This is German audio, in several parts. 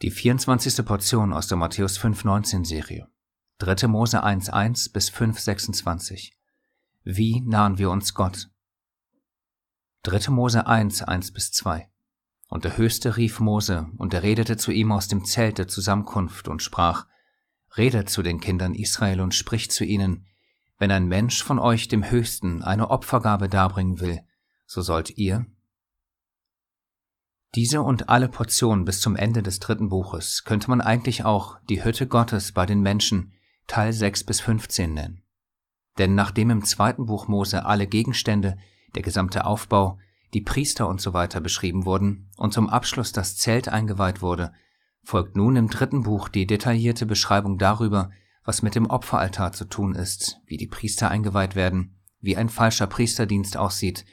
Die 24. Portion aus der Matthäus 5,19 Serie. 3. Mose 1,1 bis 5,26. Wie nahen wir uns Gott? 3. Mose 1, 1 bis 2. Und der Höchste rief Mose, und er redete zu ihm aus dem Zelt der Zusammenkunft und sprach, Redet zu den Kindern Israel und spricht zu ihnen, wenn ein Mensch von euch dem Höchsten eine Opfergabe darbringen will, so sollt ihr, diese und alle Portionen bis zum Ende des dritten Buches könnte man eigentlich auch die Hütte Gottes bei den Menschen Teil 6 bis 15 nennen. Denn nachdem im zweiten Buch Mose alle Gegenstände, der gesamte Aufbau, die Priester und so weiter beschrieben wurden und zum Abschluss das Zelt eingeweiht wurde, folgt nun im dritten Buch die detaillierte Beschreibung darüber, was mit dem Opferaltar zu tun ist, wie die Priester eingeweiht werden, wie ein falscher Priesterdienst aussieht,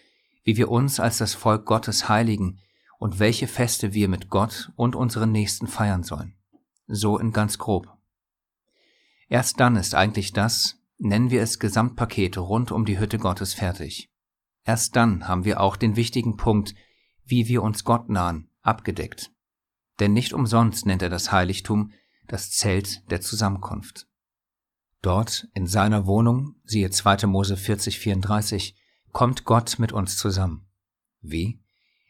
wie wir uns als das Volk Gottes heiligen, und welche Feste wir mit Gott und unseren Nächsten feiern sollen. So in ganz grob. Erst dann ist eigentlich das, nennen wir es Gesamtpaket rund um die Hütte Gottes fertig. Erst dann haben wir auch den wichtigen Punkt, wie wir uns Gott nahen, abgedeckt. Denn nicht umsonst nennt er das Heiligtum das Zelt der Zusammenkunft. Dort, in seiner Wohnung, siehe 2. Mose 40, 34, kommt Gott mit uns zusammen. Wie?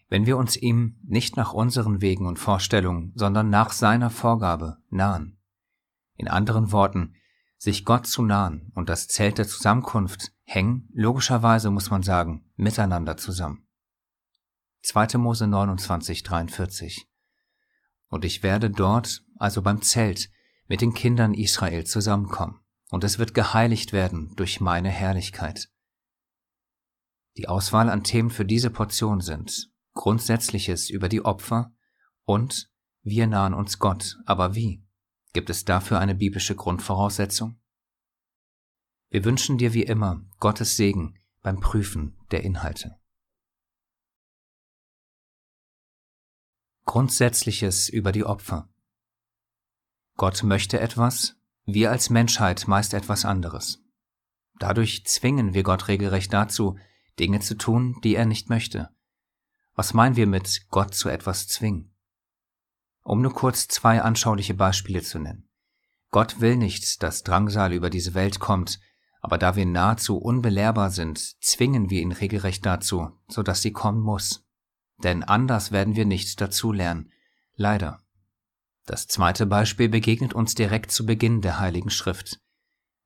Wenn wir uns ihm nicht nach unseren Wegen und Vorstellungen, sondern nach seiner Vorgabe nahen. In anderen Worten, sich Gott zu nahen und das Zelt der Zusammenkunft hängen, logischerweise muss man sagen, miteinander zusammen. 2. Mose 29, 43 Und ich werde dort, also beim Zelt, mit den Kindern Israel zusammenkommen, und es wird geheiligt werden durch meine Herrlichkeit. Die Auswahl an Themen für diese Portion sind Grundsätzliches über die Opfer und wir nahen uns Gott, aber wie? Gibt es dafür eine biblische Grundvoraussetzung? Wir wünschen dir wie immer Gottes Segen beim Prüfen der Inhalte. Grundsätzliches über die Opfer. Gott möchte etwas, wir als Menschheit meist etwas anderes. Dadurch zwingen wir Gott regelrecht dazu, Dinge zu tun, die er nicht möchte. Was meinen wir mit Gott zu etwas zwingen? Um nur kurz zwei anschauliche Beispiele zu nennen. Gott will nicht, dass Drangsal über diese Welt kommt, aber da wir nahezu unbelehrbar sind, zwingen wir ihn regelrecht dazu, so dass sie kommen muss. Denn anders werden wir nicht dazulernen. Leider. Das zweite Beispiel begegnet uns direkt zu Beginn der Heiligen Schrift.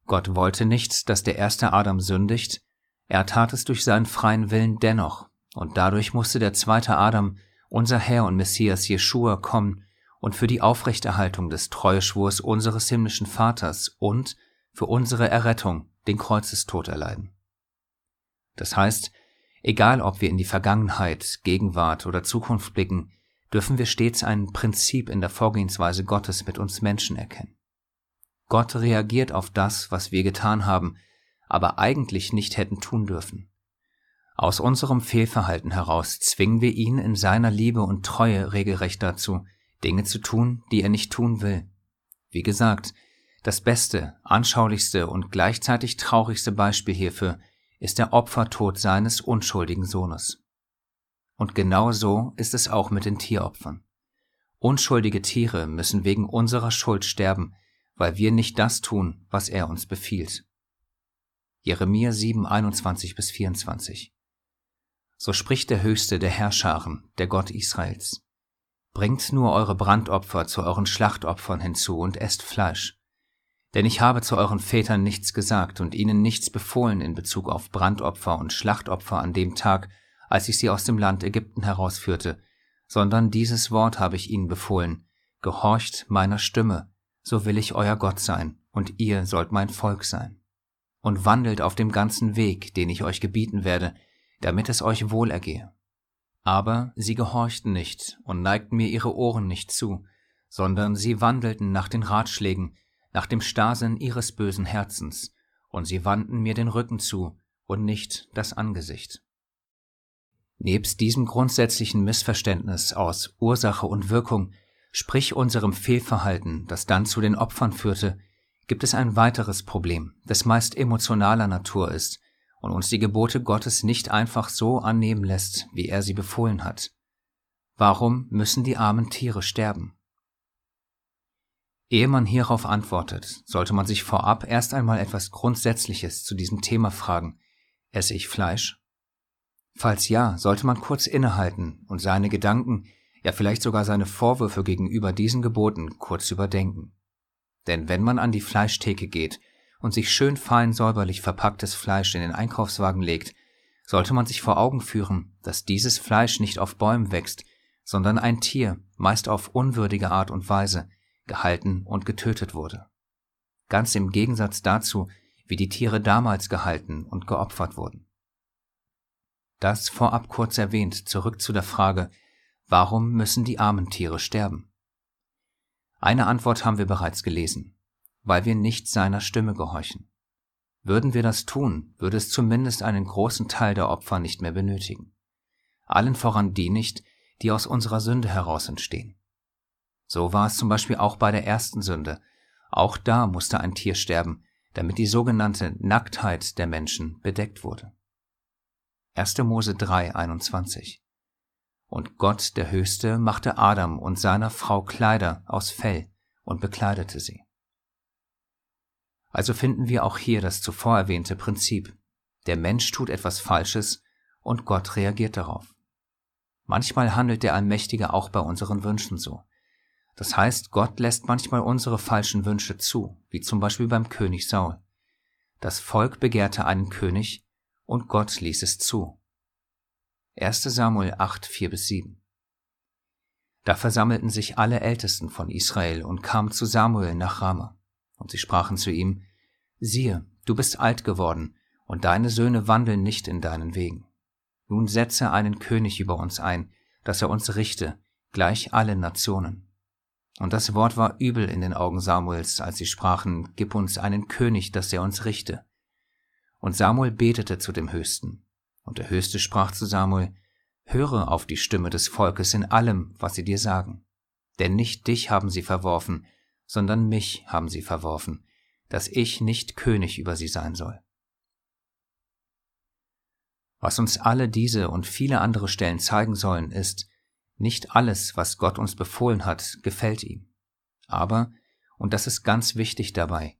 Gott wollte nicht, dass der erste Adam sündigt, er tat es durch seinen freien Willen dennoch, und dadurch musste der zweite Adam, unser Herr und Messias Jeschua, kommen und für die Aufrechterhaltung des Treueschwurs unseres himmlischen Vaters und für unsere Errettung den Kreuzestod erleiden. Das heißt, egal ob wir in die Vergangenheit, Gegenwart oder Zukunft blicken, dürfen wir stets ein Prinzip in der Vorgehensweise Gottes mit uns Menschen erkennen. Gott reagiert auf das, was wir getan haben, aber eigentlich nicht hätten tun dürfen. Aus unserem Fehlverhalten heraus zwingen wir ihn in seiner Liebe und Treue regelrecht dazu, Dinge zu tun, die er nicht tun will. Wie gesagt, das beste, anschaulichste und gleichzeitig traurigste Beispiel hierfür ist der Opfertod seines unschuldigen Sohnes. Und genau so ist es auch mit den Tieropfern. Unschuldige Tiere müssen wegen unserer Schuld sterben, weil wir nicht das tun, was er uns befiehlt. Jeremia 7, 21 bis 24 so spricht der Höchste der Herrscharen, der Gott Israels. Bringt nur eure Brandopfer zu euren Schlachtopfern hinzu und esst Fleisch. Denn ich habe zu euren Vätern nichts gesagt und ihnen nichts befohlen in Bezug auf Brandopfer und Schlachtopfer an dem Tag, als ich sie aus dem Land Ägypten herausführte, sondern dieses Wort habe ich ihnen befohlen, gehorcht meiner Stimme, so will ich euer Gott sein, und ihr sollt mein Volk sein. Und wandelt auf dem ganzen Weg, den ich euch gebieten werde, damit es euch wohl ergehe. Aber sie gehorchten nicht und neigten mir ihre Ohren nicht zu, sondern sie wandelten nach den Ratschlägen, nach dem Starrsinn ihres bösen Herzens, und sie wandten mir den Rücken zu und nicht das Angesicht. Nebst diesem grundsätzlichen Missverständnis aus Ursache und Wirkung, sprich unserem Fehlverhalten, das dann zu den Opfern führte, gibt es ein weiteres Problem, das meist emotionaler Natur ist und uns die Gebote Gottes nicht einfach so annehmen lässt, wie er sie befohlen hat. Warum müssen die armen Tiere sterben? Ehe man hierauf antwortet, sollte man sich vorab erst einmal etwas Grundsätzliches zu diesem Thema fragen. Esse ich Fleisch? Falls ja, sollte man kurz innehalten und seine Gedanken, ja vielleicht sogar seine Vorwürfe gegenüber diesen Geboten kurz überdenken. Denn wenn man an die Fleischtheke geht und sich schön fein säuberlich verpacktes Fleisch in den Einkaufswagen legt, sollte man sich vor Augen führen, dass dieses Fleisch nicht auf Bäumen wächst, sondern ein Tier, meist auf unwürdige Art und Weise, gehalten und getötet wurde. Ganz im Gegensatz dazu, wie die Tiere damals gehalten und geopfert wurden. Das vorab kurz erwähnt, zurück zu der Frage, warum müssen die armen Tiere sterben? Eine Antwort haben wir bereits gelesen, weil wir nicht seiner Stimme gehorchen. Würden wir das tun, würde es zumindest einen großen Teil der Opfer nicht mehr benötigen. Allen voran die nicht, die aus unserer Sünde heraus entstehen. So war es zum Beispiel auch bei der ersten Sünde. Auch da musste ein Tier sterben, damit die sogenannte Nacktheit der Menschen bedeckt wurde. 1. Mose 3, 21. Und Gott, der Höchste, machte Adam und seiner Frau Kleider aus Fell und bekleidete sie. Also finden wir auch hier das zuvor erwähnte Prinzip. Der Mensch tut etwas Falsches und Gott reagiert darauf. Manchmal handelt der Allmächtige auch bei unseren Wünschen so. Das heißt, Gott lässt manchmal unsere falschen Wünsche zu, wie zum Beispiel beim König Saul. Das Volk begehrte einen König und Gott ließ es zu. 1 Samuel 8, 4 bis 7. Da versammelten sich alle Ältesten von Israel und kamen zu Samuel nach Rama. Und sie sprachen zu ihm, siehe, du bist alt geworden, und deine Söhne wandeln nicht in deinen Wegen. Nun setze einen König über uns ein, dass er uns richte, gleich alle Nationen. Und das Wort war übel in den Augen Samuels, als sie sprachen, Gib uns einen König, dass er uns richte. Und Samuel betete zu dem Höchsten. Und der Höchste sprach zu Samuel, Höre auf die Stimme des Volkes in allem, was sie dir sagen. Denn nicht dich haben sie verworfen, sondern mich haben sie verworfen, dass ich nicht König über sie sein soll. Was uns alle diese und viele andere Stellen zeigen sollen, ist, nicht alles, was Gott uns befohlen hat, gefällt ihm. Aber, und das ist ganz wichtig dabei,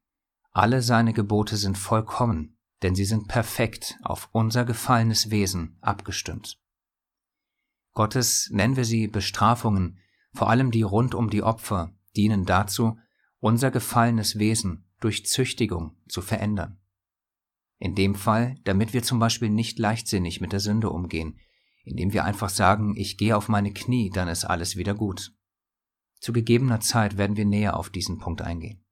alle seine Gebote sind vollkommen, denn sie sind perfekt auf unser gefallenes Wesen abgestimmt. Gottes, nennen wir sie Bestrafungen, vor allem die rund um die Opfer, dienen dazu, unser gefallenes Wesen durch Züchtigung zu verändern. In dem Fall, damit wir zum Beispiel nicht leichtsinnig mit der Sünde umgehen, indem wir einfach sagen, ich gehe auf meine Knie, dann ist alles wieder gut. Zu gegebener Zeit werden wir näher auf diesen Punkt eingehen.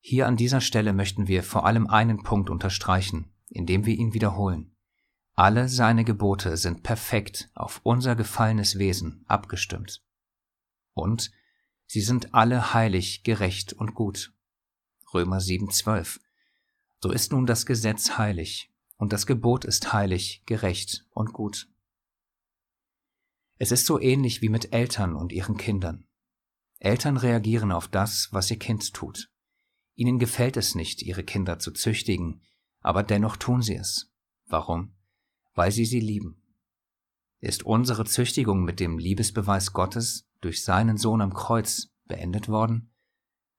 Hier an dieser Stelle möchten wir vor allem einen Punkt unterstreichen, indem wir ihn wiederholen. Alle seine Gebote sind perfekt auf unser gefallenes Wesen abgestimmt. Und sie sind alle heilig, gerecht und gut. Römer 7,12. So ist nun das Gesetz heilig, und das Gebot ist heilig, gerecht und gut. Es ist so ähnlich wie mit Eltern und ihren Kindern. Eltern reagieren auf das, was ihr Kind tut. Ihnen gefällt es nicht, ihre Kinder zu züchtigen, aber dennoch tun sie es. Warum? Weil sie sie lieben. Ist unsere Züchtigung mit dem Liebesbeweis Gottes durch seinen Sohn am Kreuz beendet worden?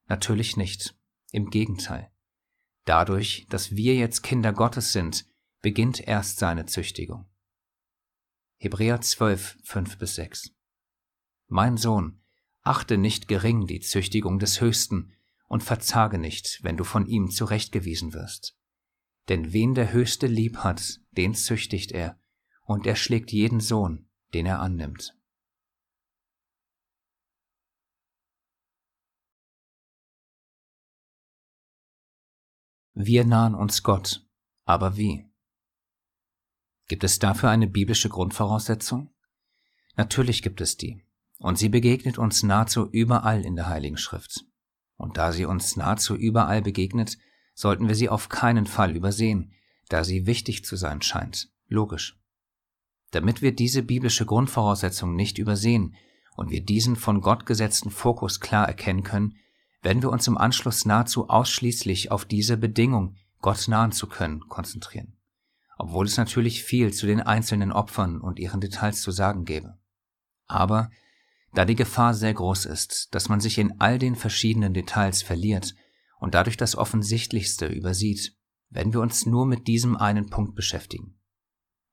Natürlich nicht. Im Gegenteil. Dadurch, dass wir jetzt Kinder Gottes sind, beginnt erst seine Züchtigung. Hebräer 12, 5 bis 6 Mein Sohn, achte nicht gering die Züchtigung des Höchsten und verzage nicht, wenn du von ihm zurechtgewiesen wirst. Denn wen der Höchste lieb hat, den züchtigt er, und er schlägt jeden Sohn, den er annimmt. Wir nahen uns Gott, aber wie? Gibt es dafür eine biblische Grundvoraussetzung? Natürlich gibt es die, und sie begegnet uns nahezu überall in der Heiligen Schrift. Und da sie uns nahezu überall begegnet, sollten wir sie auf keinen Fall übersehen, da sie wichtig zu sein scheint, logisch. Damit wir diese biblische Grundvoraussetzung nicht übersehen und wir diesen von Gott gesetzten Fokus klar erkennen können, werden wir uns im Anschluss nahezu ausschließlich auf diese Bedingung, Gott nahen zu können, konzentrieren obwohl es natürlich viel zu den einzelnen Opfern und ihren Details zu sagen gäbe. Aber da die Gefahr sehr groß ist, dass man sich in all den verschiedenen Details verliert und dadurch das Offensichtlichste übersieht, wenn wir uns nur mit diesem einen Punkt beschäftigen.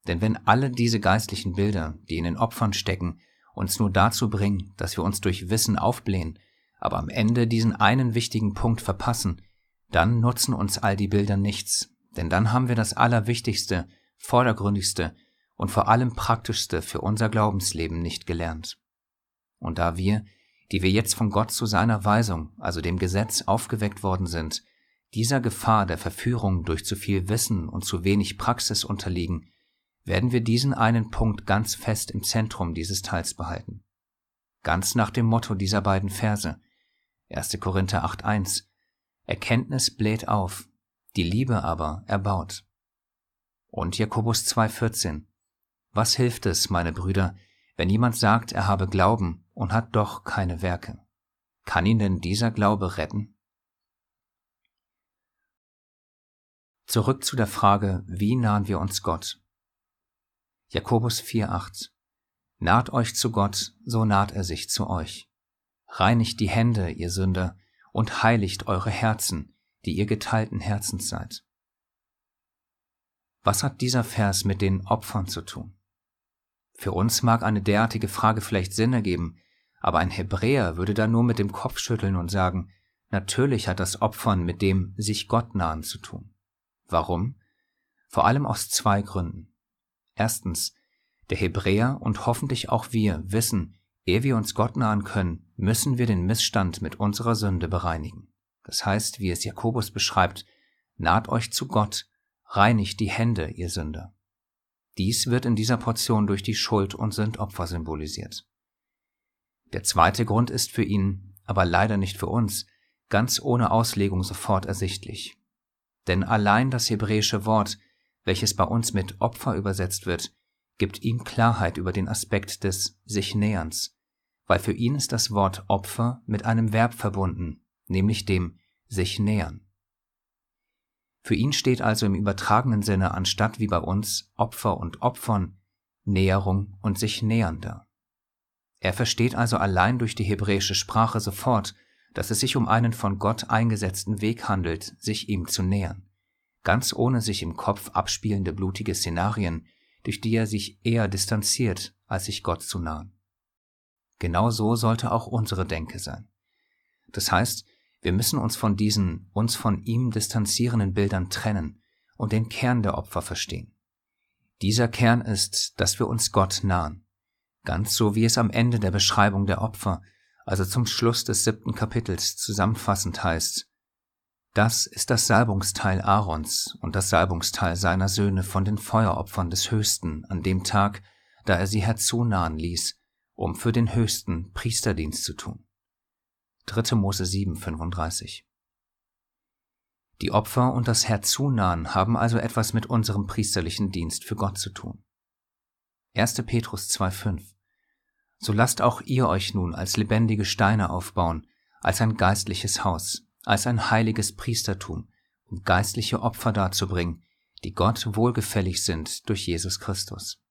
Denn wenn alle diese geistlichen Bilder, die in den Opfern stecken, uns nur dazu bringen, dass wir uns durch Wissen aufblähen, aber am Ende diesen einen wichtigen Punkt verpassen, dann nutzen uns all die Bilder nichts, denn dann haben wir das Allerwichtigste, Vordergründigste und vor allem Praktischste für unser Glaubensleben nicht gelernt. Und da wir, die wir jetzt von Gott zu seiner Weisung, also dem Gesetz, aufgeweckt worden sind, dieser Gefahr der Verführung durch zu viel Wissen und zu wenig Praxis unterliegen, werden wir diesen einen Punkt ganz fest im Zentrum dieses Teils behalten. Ganz nach dem Motto dieser beiden Verse, 1. Korinther 8.1, Erkenntnis bläht auf, die Liebe aber erbaut. Und Jakobus 2.14, was hilft es, meine Brüder, wenn jemand sagt, er habe Glauben und hat doch keine Werke? Kann ihn denn dieser Glaube retten? Zurück zu der Frage, wie nahen wir uns Gott? Jakobus 4,8 Naht euch zu Gott, so naht er sich zu euch. Reinigt die Hände, ihr Sünder, und heiligt eure Herzen, die ihr geteilten Herzens seid. Was hat dieser Vers mit den Opfern zu tun? Für uns mag eine derartige Frage vielleicht Sinn ergeben, aber ein Hebräer würde da nur mit dem Kopf schütteln und sagen, natürlich hat das Opfern mit dem sich Gott nahen zu tun. Warum? Vor allem aus zwei Gründen. Erstens, der Hebräer und hoffentlich auch wir wissen, ehe wir uns Gott nahen können, müssen wir den Missstand mit unserer Sünde bereinigen. Das heißt, wie es Jakobus beschreibt, naht euch zu Gott, reinigt die Hände, ihr Sünder. Dies wird in dieser Portion durch die Schuld und Sündopfer symbolisiert. Der zweite Grund ist für ihn, aber leider nicht für uns, ganz ohne Auslegung sofort ersichtlich. Denn allein das hebräische Wort, welches bei uns mit Opfer übersetzt wird, gibt ihm Klarheit über den Aspekt des sich Näherns, weil für ihn ist das Wort Opfer mit einem Verb verbunden, nämlich dem sich nähern. Für ihn steht also im übertragenen Sinne anstatt wie bei uns Opfer und Opfern Näherung und sich nähernder. Er versteht also allein durch die hebräische Sprache sofort, dass es sich um einen von Gott eingesetzten Weg handelt, sich ihm zu nähern, ganz ohne sich im Kopf abspielende blutige Szenarien, durch die er sich eher distanziert, als sich Gott zu nahen. Genau so sollte auch unsere Denke sein. Das heißt, wir müssen uns von diesen uns von ihm distanzierenden Bildern trennen und den Kern der Opfer verstehen. Dieser Kern ist, dass wir uns Gott nahen, ganz so wie es am Ende der Beschreibung der Opfer, also zum Schluss des siebten Kapitels zusammenfassend heißt, das ist das Salbungsteil Aarons und das Salbungsteil seiner Söhne von den Feueropfern des Höchsten an dem Tag, da er sie herzunahen ließ, um für den Höchsten Priesterdienst zu tun. 3. Mose 7, 35. Die Opfer und das Herzunahen haben also etwas mit unserem priesterlichen Dienst für Gott zu tun. 1. Petrus 2,5 So lasst auch ihr euch nun als lebendige Steine aufbauen, als ein geistliches Haus, als ein heiliges Priestertum, um geistliche Opfer darzubringen, die Gott wohlgefällig sind durch Jesus Christus.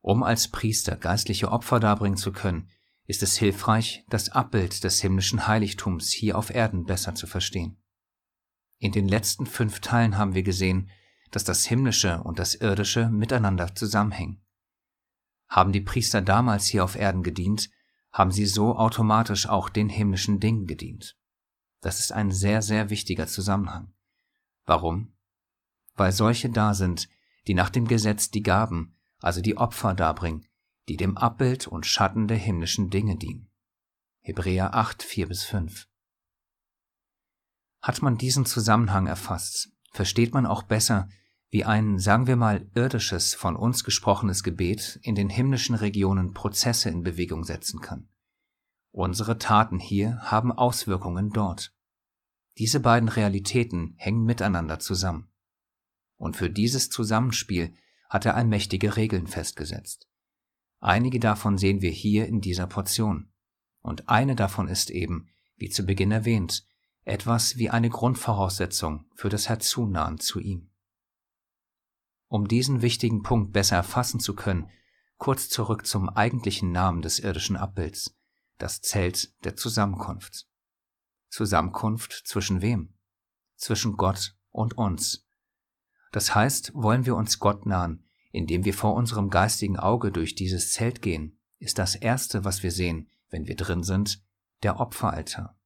Um als Priester geistliche Opfer darbringen zu können, ist es hilfreich, das Abbild des himmlischen Heiligtums hier auf Erden besser zu verstehen. In den letzten fünf Teilen haben wir gesehen, dass das Himmlische und das Irdische miteinander zusammenhängen. Haben die Priester damals hier auf Erden gedient, haben sie so automatisch auch den himmlischen Dingen gedient. Das ist ein sehr, sehr wichtiger Zusammenhang. Warum? Weil solche da sind, die nach dem Gesetz die Gaben, also die Opfer darbringen, die dem Abbild und Schatten der himmlischen Dinge dienen. Hebräer 8, 4 bis 5. Hat man diesen Zusammenhang erfasst, versteht man auch besser, wie ein, sagen wir mal, irdisches, von uns gesprochenes Gebet in den himmlischen Regionen Prozesse in Bewegung setzen kann. Unsere Taten hier haben Auswirkungen dort. Diese beiden Realitäten hängen miteinander zusammen. Und für dieses Zusammenspiel hat er allmächtige Regeln festgesetzt. Einige davon sehen wir hier in dieser Portion. Und eine davon ist eben, wie zu Beginn erwähnt, etwas wie eine Grundvoraussetzung für das Herzunahen zu ihm. Um diesen wichtigen Punkt besser erfassen zu können, kurz zurück zum eigentlichen Namen des irdischen Abbilds, das Zelt der Zusammenkunft. Zusammenkunft zwischen wem? Zwischen Gott und uns. Das heißt, wollen wir uns Gott nahen, indem wir vor unserem geistigen Auge durch dieses Zelt gehen, ist das Erste, was wir sehen, wenn wir drin sind, der Opferaltar.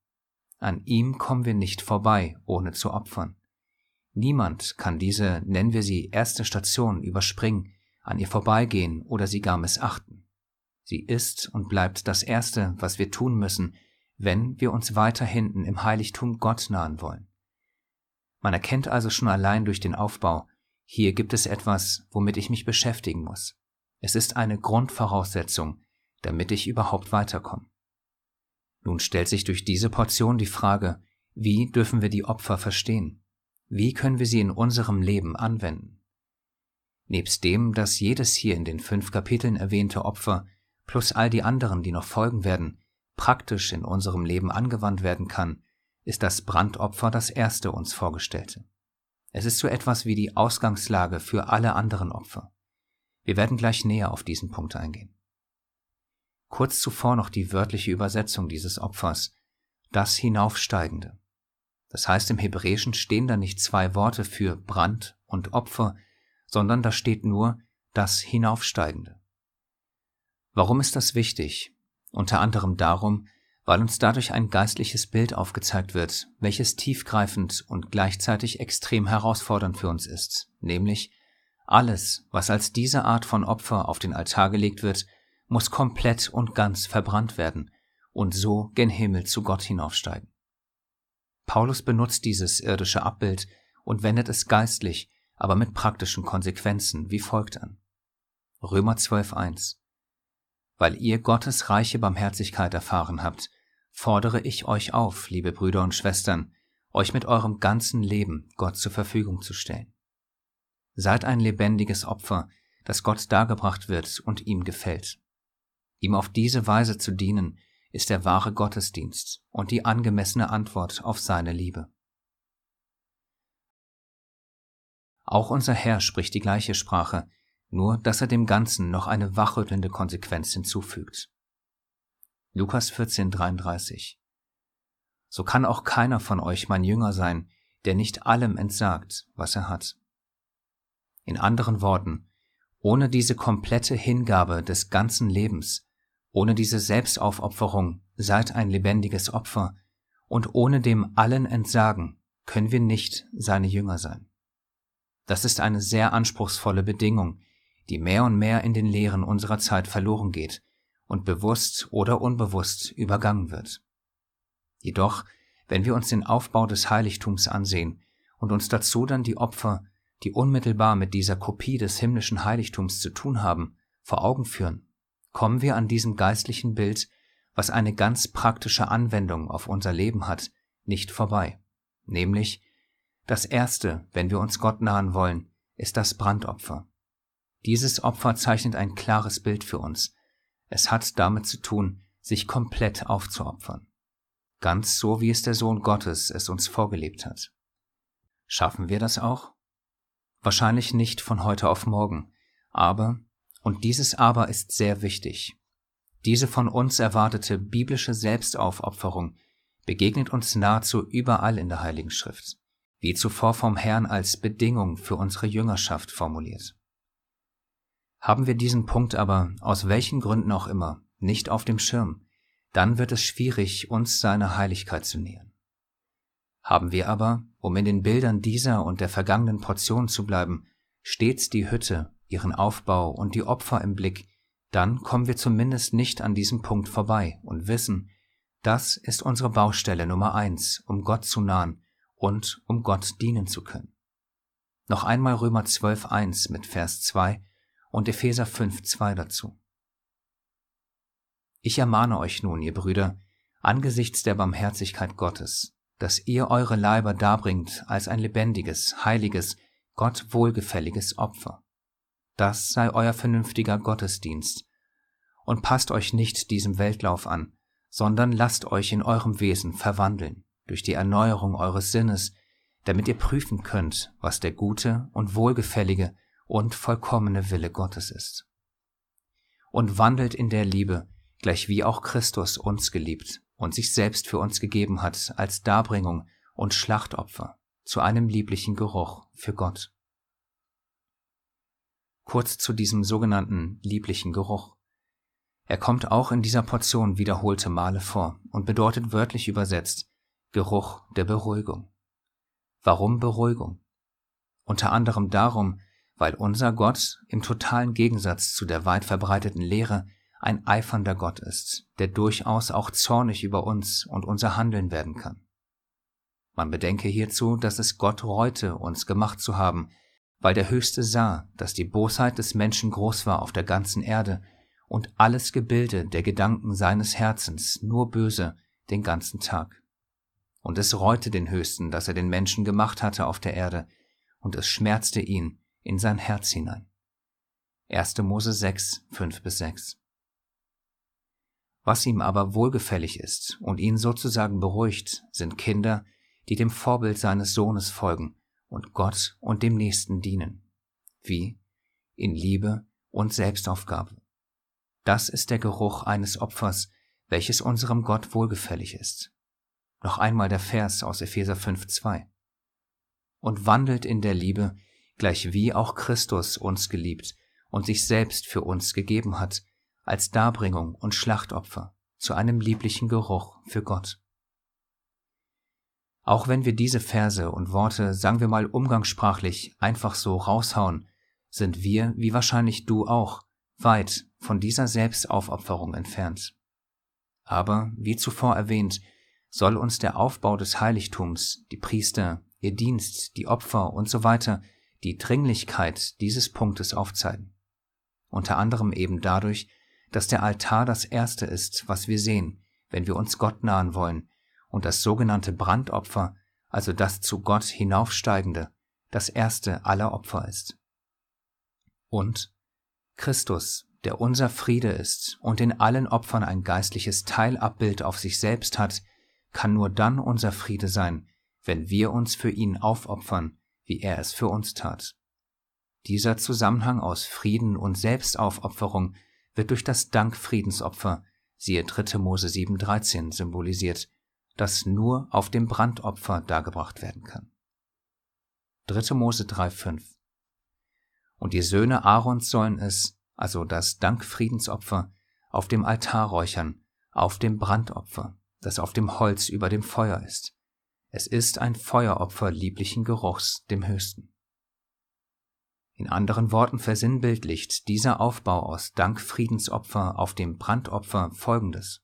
An ihm kommen wir nicht vorbei, ohne zu opfern. Niemand kann diese, nennen wir sie, erste Station überspringen, an ihr vorbeigehen oder sie gar missachten. Sie ist und bleibt das Erste, was wir tun müssen, wenn wir uns weiter hinten im Heiligtum Gott nahen wollen. Man erkennt also schon allein durch den Aufbau, hier gibt es etwas, womit ich mich beschäftigen muss. Es ist eine Grundvoraussetzung, damit ich überhaupt weiterkomme. Nun stellt sich durch diese Portion die Frage, wie dürfen wir die Opfer verstehen? Wie können wir sie in unserem Leben anwenden? Nebst dem, dass jedes hier in den fünf Kapiteln erwähnte Opfer plus all die anderen, die noch folgen werden, praktisch in unserem Leben angewandt werden kann, ist das Brandopfer das erste uns vorgestellte. Es ist so etwas wie die Ausgangslage für alle anderen Opfer. Wir werden gleich näher auf diesen Punkt eingehen. Kurz zuvor noch die wörtliche Übersetzung dieses Opfers, das Hinaufsteigende. Das heißt, im Hebräischen stehen da nicht zwei Worte für Brand und Opfer, sondern da steht nur das Hinaufsteigende. Warum ist das wichtig? Unter anderem darum, weil uns dadurch ein geistliches Bild aufgezeigt wird, welches tiefgreifend und gleichzeitig extrem herausfordernd für uns ist, nämlich alles, was als diese Art von Opfer auf den Altar gelegt wird, muss komplett und ganz verbrannt werden und so gen Himmel zu Gott hinaufsteigen. Paulus benutzt dieses irdische Abbild und wendet es geistlich, aber mit praktischen Konsequenzen wie folgt an. Römer 12.1 Weil ihr Gottes reiche Barmherzigkeit erfahren habt, fordere ich euch auf, liebe Brüder und Schwestern, euch mit eurem ganzen Leben Gott zur Verfügung zu stellen. Seid ein lebendiges Opfer, das Gott dargebracht wird und ihm gefällt. Ihm auf diese Weise zu dienen, ist der wahre Gottesdienst und die angemessene Antwort auf seine Liebe. Auch unser Herr spricht die gleiche Sprache, nur dass er dem Ganzen noch eine wachrüttelnde Konsequenz hinzufügt. Lukas 14,33 So kann auch keiner von euch mein Jünger sein, der nicht allem entsagt, was er hat. In anderen Worten, ohne diese komplette Hingabe des ganzen Lebens, ohne diese Selbstaufopferung seid ein lebendiges Opfer, und ohne dem allen Entsagen können wir nicht seine Jünger sein. Das ist eine sehr anspruchsvolle Bedingung, die mehr und mehr in den Lehren unserer Zeit verloren geht, und bewusst oder unbewusst übergangen wird. Jedoch, wenn wir uns den Aufbau des Heiligtums ansehen und uns dazu dann die Opfer, die unmittelbar mit dieser Kopie des himmlischen Heiligtums zu tun haben, vor Augen führen, kommen wir an diesem geistlichen Bild, was eine ganz praktische Anwendung auf unser Leben hat, nicht vorbei. Nämlich, das Erste, wenn wir uns Gott nahen wollen, ist das Brandopfer. Dieses Opfer zeichnet ein klares Bild für uns, es hat damit zu tun, sich komplett aufzuopfern. Ganz so, wie es der Sohn Gottes es uns vorgelebt hat. Schaffen wir das auch? Wahrscheinlich nicht von heute auf morgen, aber, und dieses aber ist sehr wichtig, diese von uns erwartete biblische Selbstaufopferung begegnet uns nahezu überall in der Heiligen Schrift, wie zuvor vom Herrn als Bedingung für unsere Jüngerschaft formuliert. Haben wir diesen Punkt aber, aus welchen Gründen auch immer, nicht auf dem Schirm, dann wird es schwierig, uns seiner Heiligkeit zu nähern. Haben wir aber, um in den Bildern dieser und der vergangenen Portion zu bleiben, stets die Hütte, ihren Aufbau und die Opfer im Blick, dann kommen wir zumindest nicht an diesem Punkt vorbei und wissen, das ist unsere Baustelle Nummer eins, um Gott zu nahen und um Gott dienen zu können. Noch einmal Römer 12.1 mit Vers 2 und Epheser 5.2 dazu. Ich ermahne euch nun, ihr Brüder, angesichts der Barmherzigkeit Gottes, dass ihr eure Leiber darbringt als ein lebendiges, heiliges, Gott wohlgefälliges Opfer. Das sei euer vernünftiger Gottesdienst. Und passt euch nicht diesem Weltlauf an, sondern lasst euch in eurem Wesen verwandeln durch die Erneuerung eures Sinnes, damit ihr prüfen könnt, was der gute und wohlgefällige und vollkommene Wille Gottes ist. und wandelt in der Liebe, gleich wie auch Christus uns geliebt und sich selbst für uns gegeben hat als Darbringung und Schlachtopfer zu einem lieblichen Geruch für Gott. Kurz zu diesem sogenannten lieblichen Geruch. Er kommt auch in dieser Portion wiederholte Male vor und bedeutet wörtlich übersetzt Geruch der Beruhigung. Warum Beruhigung? Unter anderem darum, weil unser Gott im totalen Gegensatz zu der weit verbreiteten Lehre ein eifernder Gott ist, der durchaus auch zornig über uns und unser Handeln werden kann. Man bedenke hierzu, dass es Gott reute, uns gemacht zu haben, weil der Höchste sah, dass die Bosheit des Menschen groß war auf der ganzen Erde und alles Gebilde der Gedanken seines Herzens nur böse den ganzen Tag. Und es reute den Höchsten, dass er den Menschen gemacht hatte auf der Erde, und es schmerzte ihn in sein Herz hinein. 1. Mose 6, 5 bis 6. Was ihm aber wohlgefällig ist und ihn sozusagen beruhigt, sind Kinder, die dem Vorbild seines Sohnes folgen und Gott und dem Nächsten dienen. Wie? In Liebe und Selbstaufgabe. Das ist der Geruch eines Opfers, welches unserem Gott wohlgefällig ist. Noch einmal der Vers aus Epheser 5.2. Und wandelt in der Liebe, gleich wie auch Christus uns geliebt und sich selbst für uns gegeben hat, als Darbringung und Schlachtopfer zu einem lieblichen Geruch für Gott. Auch wenn wir diese Verse und Worte, sagen wir mal umgangssprachlich, einfach so raushauen, sind wir, wie wahrscheinlich du auch, weit von dieser Selbstaufopferung entfernt. Aber, wie zuvor erwähnt, soll uns der Aufbau des Heiligtums, die Priester, ihr Dienst, die Opfer und so weiter die Dringlichkeit dieses Punktes aufzeigen. Unter anderem eben dadurch, dass der Altar das Erste ist, was wir sehen, wenn wir uns Gott nahen wollen, und das sogenannte Brandopfer, also das zu Gott hinaufsteigende, das erste aller Opfer ist. Und Christus, der unser Friede ist und in allen Opfern ein geistliches Teilabbild auf sich selbst hat, kann nur dann unser Friede sein, wenn wir uns für ihn aufopfern, wie er es für uns tat. Dieser Zusammenhang aus Frieden und Selbstaufopferung wird durch das Dankfriedensopfer, siehe 3. Mose 7,13 symbolisiert, das nur auf dem Brandopfer dargebracht werden kann. 3. Mose 3,5 Und die Söhne Aarons sollen es, also das Dankfriedensopfer, auf dem Altar räuchern, auf dem Brandopfer, das auf dem Holz über dem Feuer ist. Es ist ein Feueropfer lieblichen Geruchs dem Höchsten. In anderen Worten versinnbildlicht dieser Aufbau aus Dankfriedensopfer auf dem Brandopfer folgendes.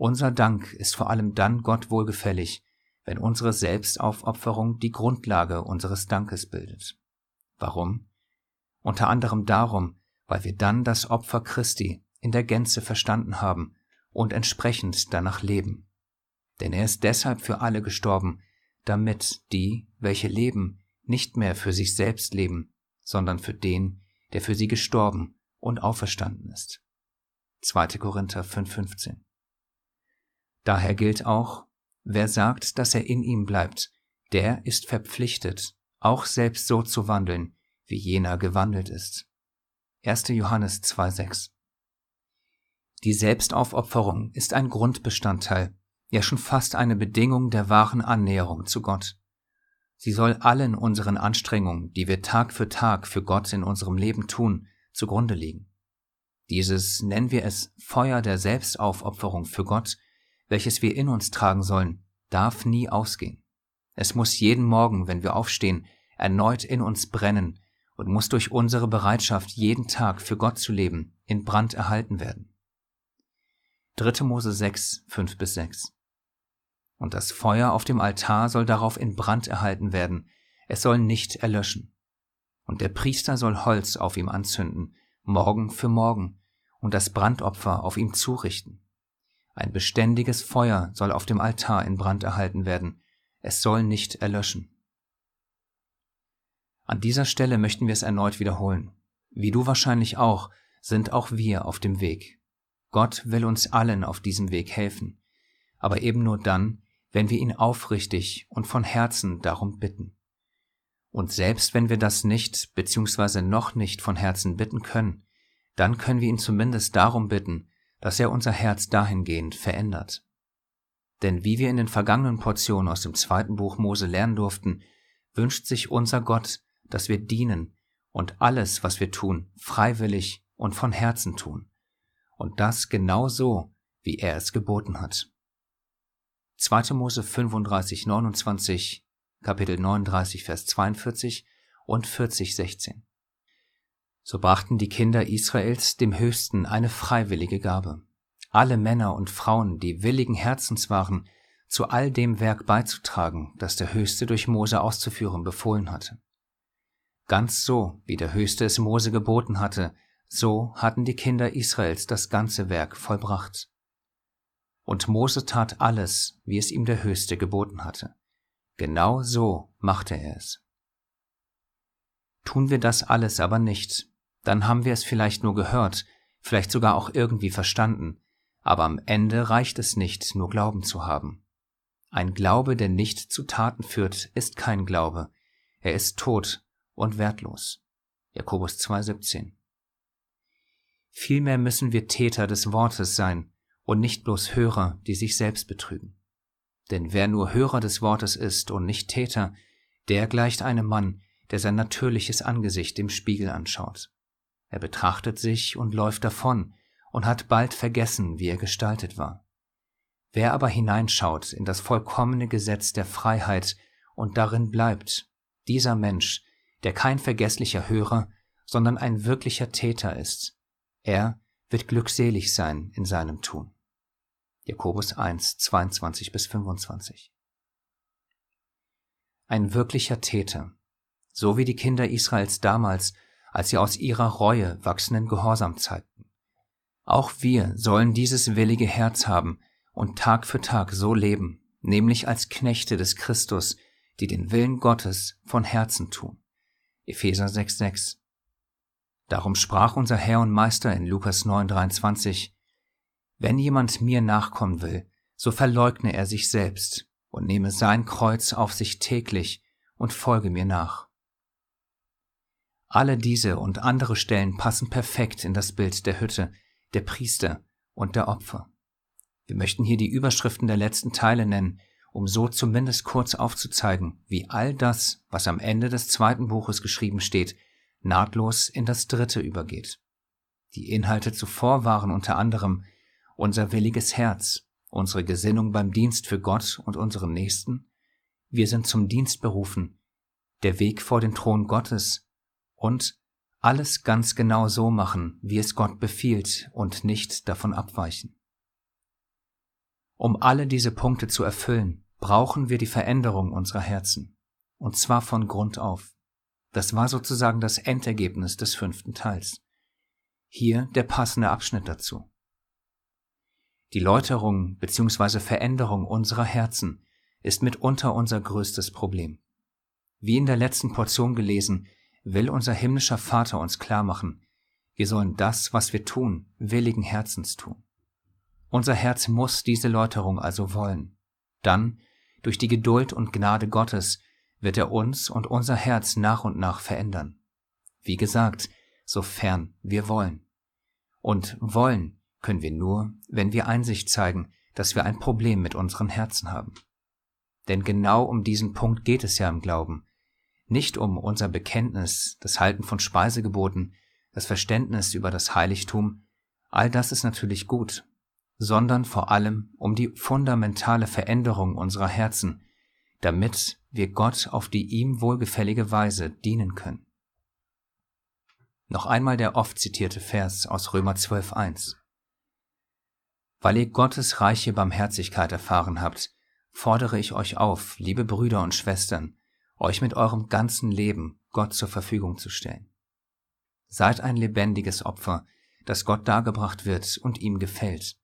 Unser Dank ist vor allem dann Gott wohlgefällig, wenn unsere Selbstaufopferung die Grundlage unseres Dankes bildet. Warum? Unter anderem darum, weil wir dann das Opfer Christi in der Gänze verstanden haben und entsprechend danach leben. Denn er ist deshalb für alle gestorben, damit die, welche leben, nicht mehr für sich selbst leben, sondern für den, der für sie gestorben und auferstanden ist. 2. Korinther 5,15 Daher gilt auch, wer sagt, dass er in ihm bleibt, der ist verpflichtet, auch selbst so zu wandeln, wie jener gewandelt ist. 1. Johannes 2,6 Die Selbstaufopferung ist ein Grundbestandteil, ja schon fast eine Bedingung der wahren Annäherung zu Gott. Sie soll allen unseren Anstrengungen, die wir Tag für Tag für Gott in unserem Leben tun, zugrunde liegen. Dieses, nennen wir es, Feuer der Selbstaufopferung für Gott, welches wir in uns tragen sollen, darf nie ausgehen. Es muss jeden Morgen, wenn wir aufstehen, erneut in uns brennen und muss durch unsere Bereitschaft, jeden Tag für Gott zu leben, in Brand erhalten werden. 3. Mose 6, 5 bis 6 Und das Feuer auf dem Altar soll darauf in Brand erhalten werden, es soll nicht erlöschen. Und der Priester soll Holz auf ihm anzünden, morgen für morgen, und das Brandopfer auf ihm zurichten. Ein beständiges Feuer soll auf dem Altar in Brand erhalten werden, es soll nicht erlöschen. An dieser Stelle möchten wir es erneut wiederholen. Wie du wahrscheinlich auch, sind auch wir auf dem Weg. Gott will uns allen auf diesem Weg helfen, aber eben nur dann, wenn wir ihn aufrichtig und von Herzen darum bitten. Und selbst wenn wir das nicht bzw. noch nicht von Herzen bitten können, dann können wir ihn zumindest darum bitten, dass er unser Herz dahingehend verändert. Denn wie wir in den vergangenen Portionen aus dem zweiten Buch Mose lernen durften, wünscht sich unser Gott, dass wir dienen und alles, was wir tun, freiwillig und von Herzen tun. Und das genau so, wie er es geboten hat. 2. Mose 35, 29, Kapitel 39, Vers 42 und 40, 16. So brachten die Kinder Israels dem Höchsten eine freiwillige Gabe. Alle Männer und Frauen, die willigen Herzens waren, zu all dem Werk beizutragen, das der Höchste durch Mose auszuführen befohlen hatte. Ganz so, wie der Höchste es Mose geboten hatte, so hatten die Kinder Israels das ganze Werk vollbracht. Und Mose tat alles, wie es ihm der Höchste geboten hatte. Genau so machte er es. Tun wir das alles aber nicht, dann haben wir es vielleicht nur gehört, vielleicht sogar auch irgendwie verstanden, aber am Ende reicht es nicht, nur Glauben zu haben. Ein Glaube, der nicht zu Taten führt, ist kein Glaube. Er ist tot und wertlos. Jakobus 2,17. Vielmehr müssen wir Täter des Wortes sein und nicht bloß Hörer, die sich selbst betrügen. Denn wer nur Hörer des Wortes ist und nicht Täter, der gleicht einem Mann, der sein natürliches Angesicht im Spiegel anschaut. Er betrachtet sich und läuft davon und hat bald vergessen, wie er gestaltet war. Wer aber hineinschaut in das vollkommene Gesetz der Freiheit und darin bleibt, dieser Mensch, der kein vergesslicher Hörer, sondern ein wirklicher Täter ist, er wird glückselig sein in seinem Tun. Jakobus 1, 22 bis 25. Ein wirklicher Täter, so wie die Kinder Israels damals, als sie aus ihrer Reue wachsenden Gehorsam zeigten. Auch wir sollen dieses willige Herz haben und Tag für Tag so leben, nämlich als Knechte des Christus, die den Willen Gottes von Herzen tun. Epheser 6,6 Darum sprach unser Herr und Meister in Lukas 9,23 Wenn jemand mir nachkommen will, so verleugne er sich selbst und nehme sein Kreuz auf sich täglich und folge mir nach. Alle diese und andere Stellen passen perfekt in das Bild der Hütte, der Priester und der Opfer. Wir möchten hier die Überschriften der letzten Teile nennen, um so zumindest kurz aufzuzeigen, wie all das, was am Ende des zweiten Buches geschrieben steht, nahtlos in das dritte übergeht. Die Inhalte zuvor waren unter anderem unser williges Herz, unsere Gesinnung beim Dienst für Gott und unseren Nächsten, wir sind zum Dienst berufen, der Weg vor den Thron Gottes und alles ganz genau so machen, wie es Gott befiehlt und nicht davon abweichen. Um alle diese Punkte zu erfüllen, brauchen wir die Veränderung unserer Herzen, und zwar von Grund auf. Das war sozusagen das Endergebnis des fünften Teils. Hier der passende Abschnitt dazu. Die Läuterung bzw. Veränderung unserer Herzen ist mitunter unser größtes Problem. Wie in der letzten Portion gelesen, will unser himmlischer Vater uns klar machen, wir sollen das, was wir tun, willigen Herzens tun. Unser Herz muss diese Läuterung also wollen. Dann, durch die Geduld und Gnade Gottes, wird er uns und unser Herz nach und nach verändern. Wie gesagt, sofern wir wollen. Und wollen können wir nur, wenn wir Einsicht zeigen, dass wir ein Problem mit unseren Herzen haben. Denn genau um diesen Punkt geht es ja im Glauben, nicht um unser Bekenntnis, das Halten von Speisegeboten, das Verständnis über das Heiligtum, all das ist natürlich gut, sondern vor allem um die fundamentale Veränderung unserer Herzen, damit wir Gott auf die ihm wohlgefällige Weise dienen können. Noch einmal der oft zitierte Vers aus Römer 12.1. Weil ihr Gottes reiche Barmherzigkeit erfahren habt, fordere ich euch auf, liebe Brüder und Schwestern, euch mit eurem ganzen Leben Gott zur Verfügung zu stellen. Seid ein lebendiges Opfer, das Gott dargebracht wird und ihm gefällt.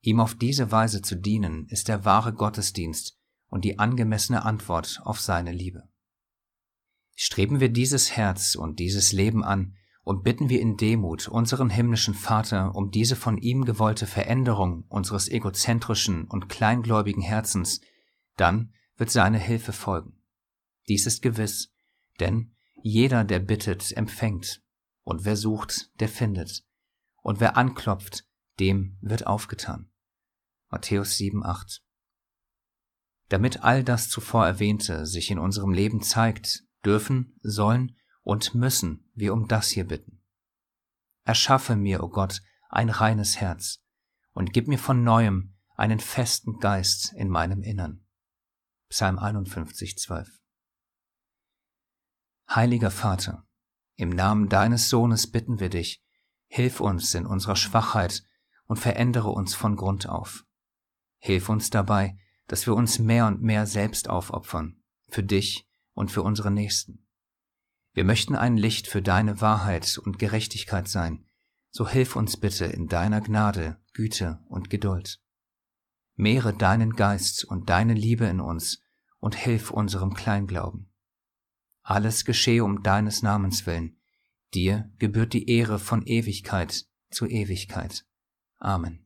Ihm auf diese Weise zu dienen, ist der wahre Gottesdienst und die angemessene Antwort auf seine Liebe. Streben wir dieses Herz und dieses Leben an und bitten wir in Demut unseren himmlischen Vater um diese von ihm gewollte Veränderung unseres egozentrischen und kleingläubigen Herzens, dann wird seine Hilfe folgen. Dies ist gewiss, denn jeder, der bittet, empfängt, und wer sucht, der findet, und wer anklopft, dem wird aufgetan. Matthäus 7, 8. Damit all das zuvor Erwähnte sich in unserem Leben zeigt, dürfen, sollen und müssen wir um das hier bitten. Erschaffe mir, o oh Gott, ein reines Herz und gib mir von neuem einen festen Geist in meinem Innern. Psalm 51, 12. Heiliger Vater, im Namen deines Sohnes bitten wir dich, hilf uns in unserer Schwachheit und verändere uns von Grund auf. Hilf uns dabei, dass wir uns mehr und mehr selbst aufopfern, für dich und für unsere Nächsten. Wir möchten ein Licht für deine Wahrheit und Gerechtigkeit sein, so hilf uns bitte in deiner Gnade, Güte und Geduld. Mehre deinen Geist und deine Liebe in uns und hilf unserem Kleinglauben. Alles geschehe um deines Namens willen. Dir gebührt die Ehre von Ewigkeit zu Ewigkeit. Amen.